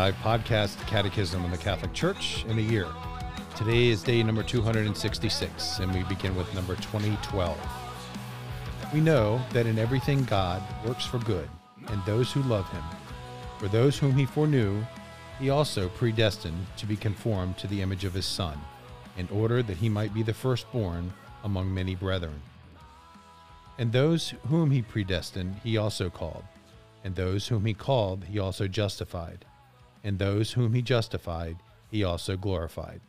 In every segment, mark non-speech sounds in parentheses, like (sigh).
Dive podcast, Catechism in the Catholic Church in a year. Today is day number 266, and we begin with number 2012. We know that in everything God works for good, and those who love him. For those whom he foreknew, he also predestined to be conformed to the image of his Son, in order that he might be the firstborn among many brethren. And those whom he predestined, he also called. And those whom he called, he also justified. And those whom he justified, he also glorified.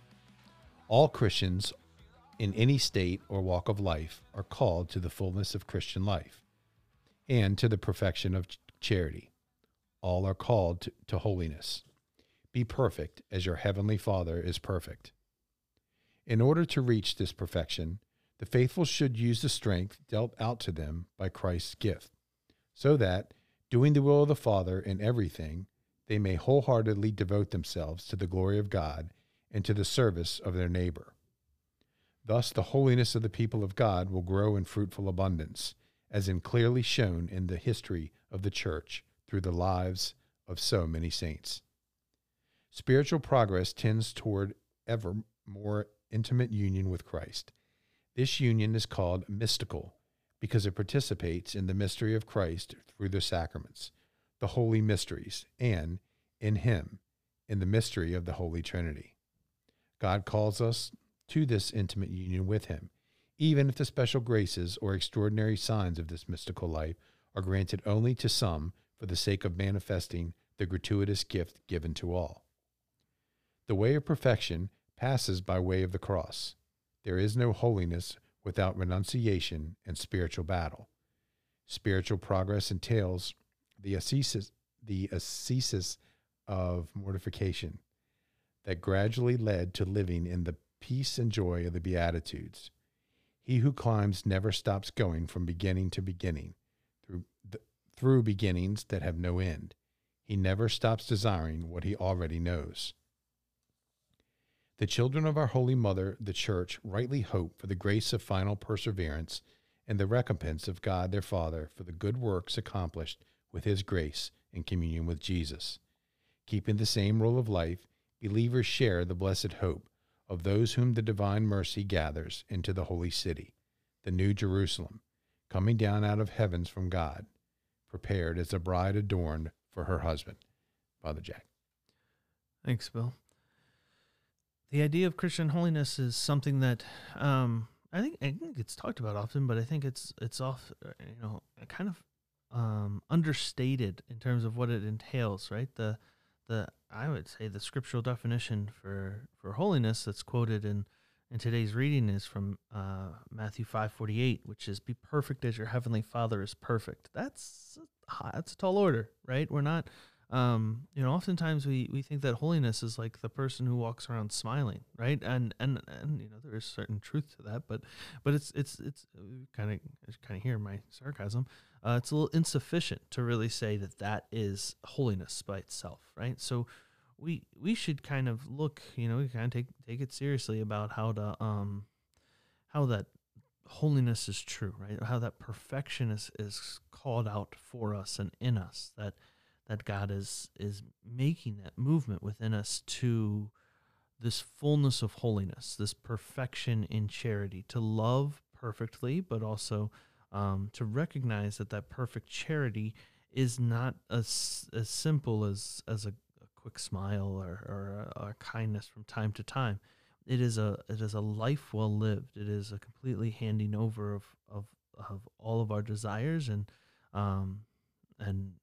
All Christians in any state or walk of life are called to the fullness of Christian life and to the perfection of charity. All are called to, to holiness. Be perfect as your heavenly Father is perfect. In order to reach this perfection, the faithful should use the strength dealt out to them by Christ's gift, so that, doing the will of the Father in everything, they may wholeheartedly devote themselves to the glory of God and to the service of their neighbor. Thus, the holiness of the people of God will grow in fruitful abundance, as in clearly shown in the history of the Church through the lives of so many saints. Spiritual progress tends toward ever more intimate union with Christ. This union is called mystical because it participates in the mystery of Christ through the sacraments, the holy mysteries, and in Him, in the mystery of the Holy Trinity. God calls us to this intimate union with Him, even if the special graces or extraordinary signs of this mystical life are granted only to some for the sake of manifesting the gratuitous gift given to all. The way of perfection passes by way of the cross. There is no holiness without renunciation and spiritual battle. Spiritual progress entails the ascesis, the ascesis of mortification that gradually led to living in the peace and joy of the Beatitudes. He who climbs never stops going from beginning to beginning, through, through beginnings that have no end. He never stops desiring what he already knows. The children of our Holy Mother, the Church, rightly hope for the grace of final perseverance and the recompense of God their Father for the good works accomplished with His grace in communion with Jesus. Keeping the same rule of life, believers share the blessed hope of those whom the divine mercy gathers into the holy city, the New Jerusalem, coming down out of heavens from God, prepared as a bride adorned for her husband. Father Jack. Thanks, Bill the idea of Christian holiness is something that um, I think I think it's talked about often, but I think it's it's off you know kind of um, understated in terms of what it entails. Right, the the I would say the scriptural definition for for holiness that's quoted in in today's reading is from uh, Matthew five forty eight, which is "Be perfect as your heavenly Father is perfect." That's that's a tall order, right? We're not um, you know, oftentimes we, we think that holiness is like the person who walks around smiling, right? And and and you know, there is certain truth to that, but but it's it's it's kind of kind of hear my sarcasm. Uh, it's a little insufficient to really say that that is holiness by itself, right? So we we should kind of look, you know, we kind of take take it seriously about how to um how that holiness is true, right? How that perfection is is called out for us and in us that that God is is making that movement within us to this fullness of holiness, this perfection in charity, to love perfectly, but also um, to recognize that that perfect charity is not as as simple as as a, a quick smile or, or a, a, kindness from time to time. It is a it is a life well lived. It is a completely handing over of of, of all of our desires and um, and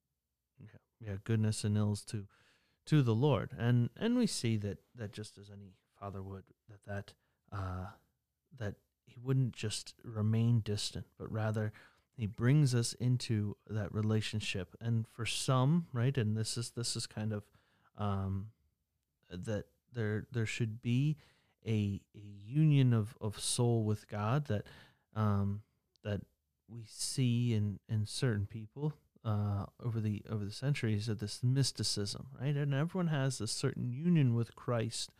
yeah, goodness and ills to to the Lord. And and we see that that just as any father would that that uh, that he wouldn't just remain distant, but rather he brings us into that relationship. And for some, right, and this is this is kind of um, that there there should be a a union of, of soul with God that um, that we see in in certain people uh, over the over the centuries of this mysticism, right? And everyone has a certain union with Christ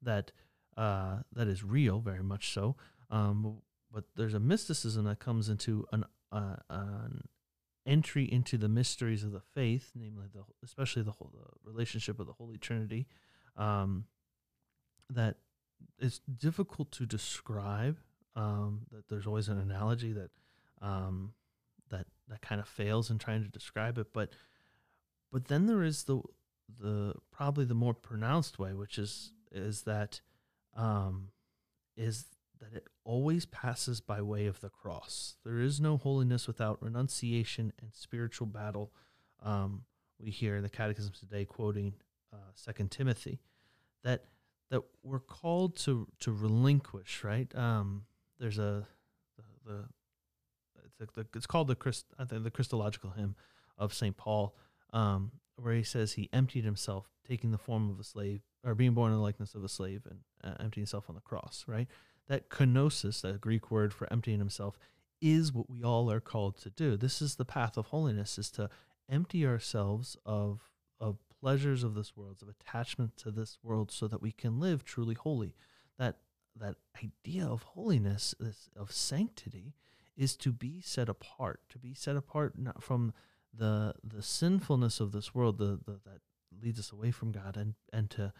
that uh, that is real, very much so. Um, but there's a mysticism that comes into an, uh, an entry into the mysteries of the faith, namely the especially the whole the relationship of the Holy Trinity, um, that it's difficult to describe. Um, that there's always an analogy that um, that kind of fails in trying to describe it, but but then there is the the probably the more pronounced way, which is is that um, is that it always passes by way of the cross. There is no holiness without renunciation and spiritual battle. Um, we hear in the Catechism today, quoting uh, Second Timothy, that that we're called to to relinquish. Right? Um, there's a the, the it's, the, it's called the Christ, I think the Christological hymn of Saint Paul, um, where he says he emptied himself, taking the form of a slave or being born in the likeness of a slave and uh, emptying himself on the cross. Right? that kenosis, that Greek word for emptying himself, is what we all are called to do. This is the path of holiness, is to empty ourselves of of pleasures of this world, of attachment to this world, so that we can live truly holy. That that idea of holiness, this, of sanctity, is to be set apart, to be set apart not from the the sinfulness of this world, the, the that leads us away from God, and and to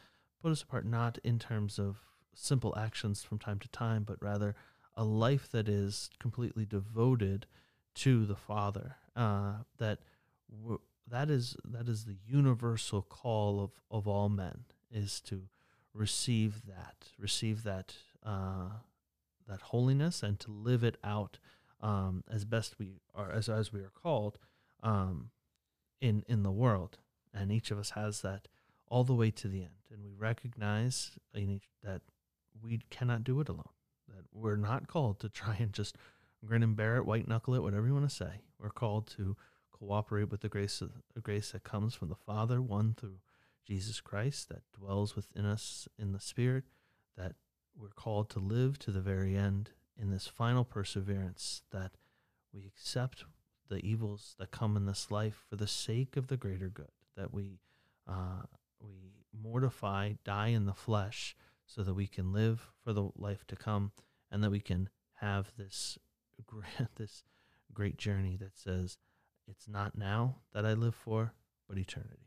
put us apart not in terms of simple actions from time to time, but rather a life that is completely devoted to the Father. Uh, that w- that is that is the universal call of of all men is to receive that, receive that uh, that holiness, and to live it out um, as best we are as as we are called um, in in the world. And each of us has that all the way to the end, and we recognize each, that we cannot do it alone. That we're not called to (laughs) try and just grin and bear it, white knuckle it, whatever you want to say. We're called to cooperate with the grace of the grace that comes from the Father, one through Jesus Christ that dwells within us in the Spirit, that we're called to live to the very end in this final perseverance, that we accept the evils that come in this life for the sake of the greater good, that we uh, we mortify, die in the flesh, so that we can live for the life to come and that we can have this (laughs) this great journey that says it's not now that I live for, but eternity.